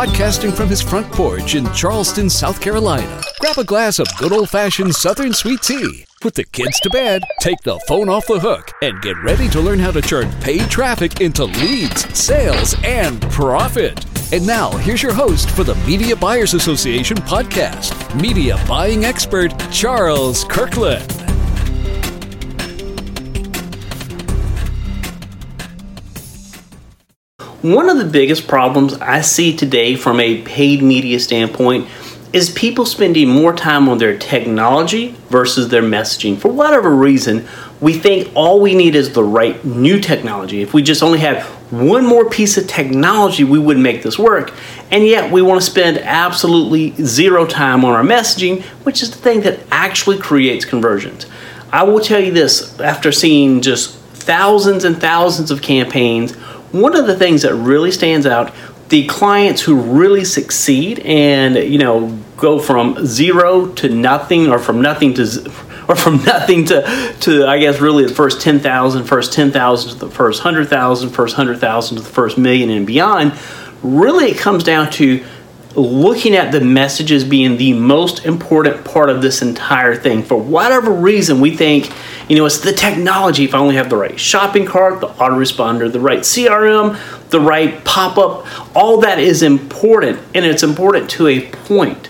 podcasting from his front porch in Charleston, South Carolina. Grab a glass of good old fashioned Southern sweet tea. Put the kids to bed, take the phone off the hook, and get ready to learn how to turn paid traffic into leads, sales, and profit. And now, here's your host for the Media Buyers Association podcast, media buying expert Charles Kirkland. One of the biggest problems I see today from a paid media standpoint is people spending more time on their technology versus their messaging. For whatever reason, we think all we need is the right new technology. If we just only had one more piece of technology, we would make this work. And yet, we want to spend absolutely zero time on our messaging, which is the thing that actually creates conversions. I will tell you this after seeing just thousands and thousands of campaigns one of the things that really stands out the clients who really succeed and you know go from zero to nothing or from nothing to or from nothing to to I guess really the first 10,000 first 10,000 to the first 100,000 first 100,000 to the first million and beyond really it comes down to looking at the messages being the most important part of this entire thing. For whatever reason, we think, you know, it's the technology. If I only have the right shopping cart, the autoresponder, the right CRM, the right pop up, all that is important, and it's important to a point.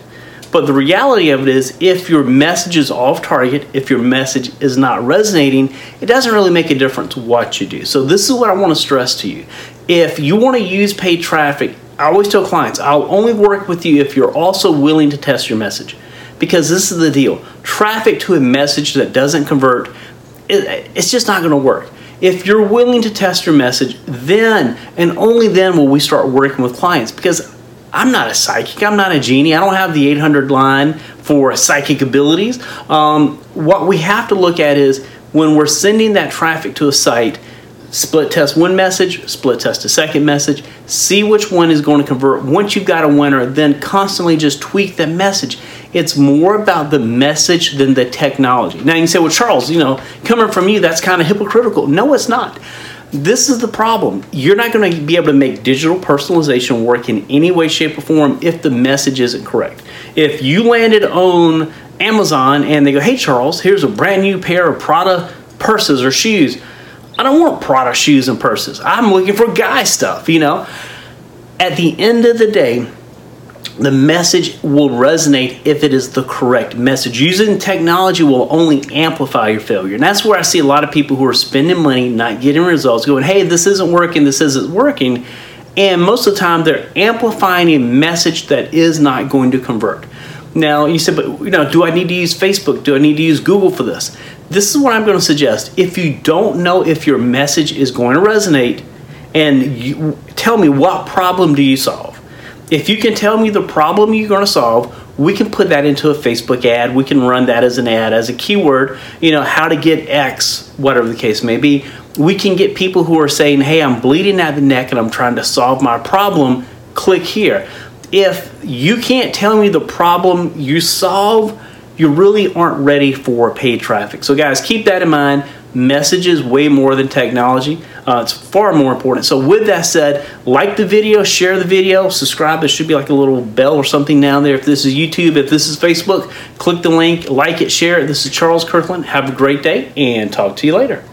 But the reality of it is, if your message is off target, if your message is not resonating, it doesn't really make a difference what you do. So, this is what I want to stress to you. If you want to use paid traffic, I always tell clients, I'll only work with you if you're also willing to test your message. Because this is the deal traffic to a message that doesn't convert, it, it's just not going to work. If you're willing to test your message, then and only then will we start working with clients. Because I'm not a psychic, I'm not a genie, I don't have the 800 line for psychic abilities. Um, what we have to look at is when we're sending that traffic to a site, split test one message, split test a second message, see which one is going to convert. Once you've got a winner, then constantly just tweak the message. It's more about the message than the technology. Now you can say, well, Charles, you know, coming from you, that's kind of hypocritical. No, it's not. This is the problem. You're not going to be able to make digital personalization work in any way, shape, or form if the message isn't correct. If you landed on Amazon and they go, hey, Charles, here's a brand new pair of Prada purses or shoes I don't want Prada shoes and purses. I'm looking for guy stuff, you know. At the end of the day, the message will resonate if it is the correct message. Using technology will only amplify your failure. And that's where I see a lot of people who are spending money, not getting results, going, hey, this isn't working, this isn't working. And most of the time, they're amplifying a message that is not going to convert. Now, you said, but you know, do I need to use Facebook? Do I need to use Google for this? This is what I'm going to suggest. If you don't know if your message is going to resonate, and you, tell me what problem do you solve? If you can tell me the problem you're going to solve, we can put that into a Facebook ad. We can run that as an ad, as a keyword, you know, how to get X, whatever the case may be. We can get people who are saying, hey, I'm bleeding at the neck and I'm trying to solve my problem. Click here. If you can't tell me the problem you solve, you really aren't ready for paid traffic. So, guys, keep that in mind. Messages way more than technology. Uh, it's far more important. So, with that said, like the video, share the video, subscribe. There should be like a little bell or something down there. If this is YouTube, if this is Facebook, click the link, like it, share it. This is Charles Kirkland. Have a great day and talk to you later.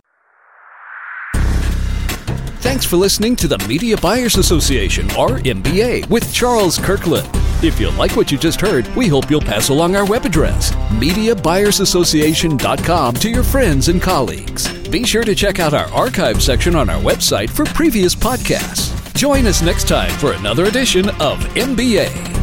Thanks for listening to the Media Buyers Association, or MBA, with Charles Kirkland. If you like what you just heard, we hope you'll pass along our web address, MediaBuyersAssociation.com, to your friends and colleagues. Be sure to check out our archive section on our website for previous podcasts. Join us next time for another edition of MBA.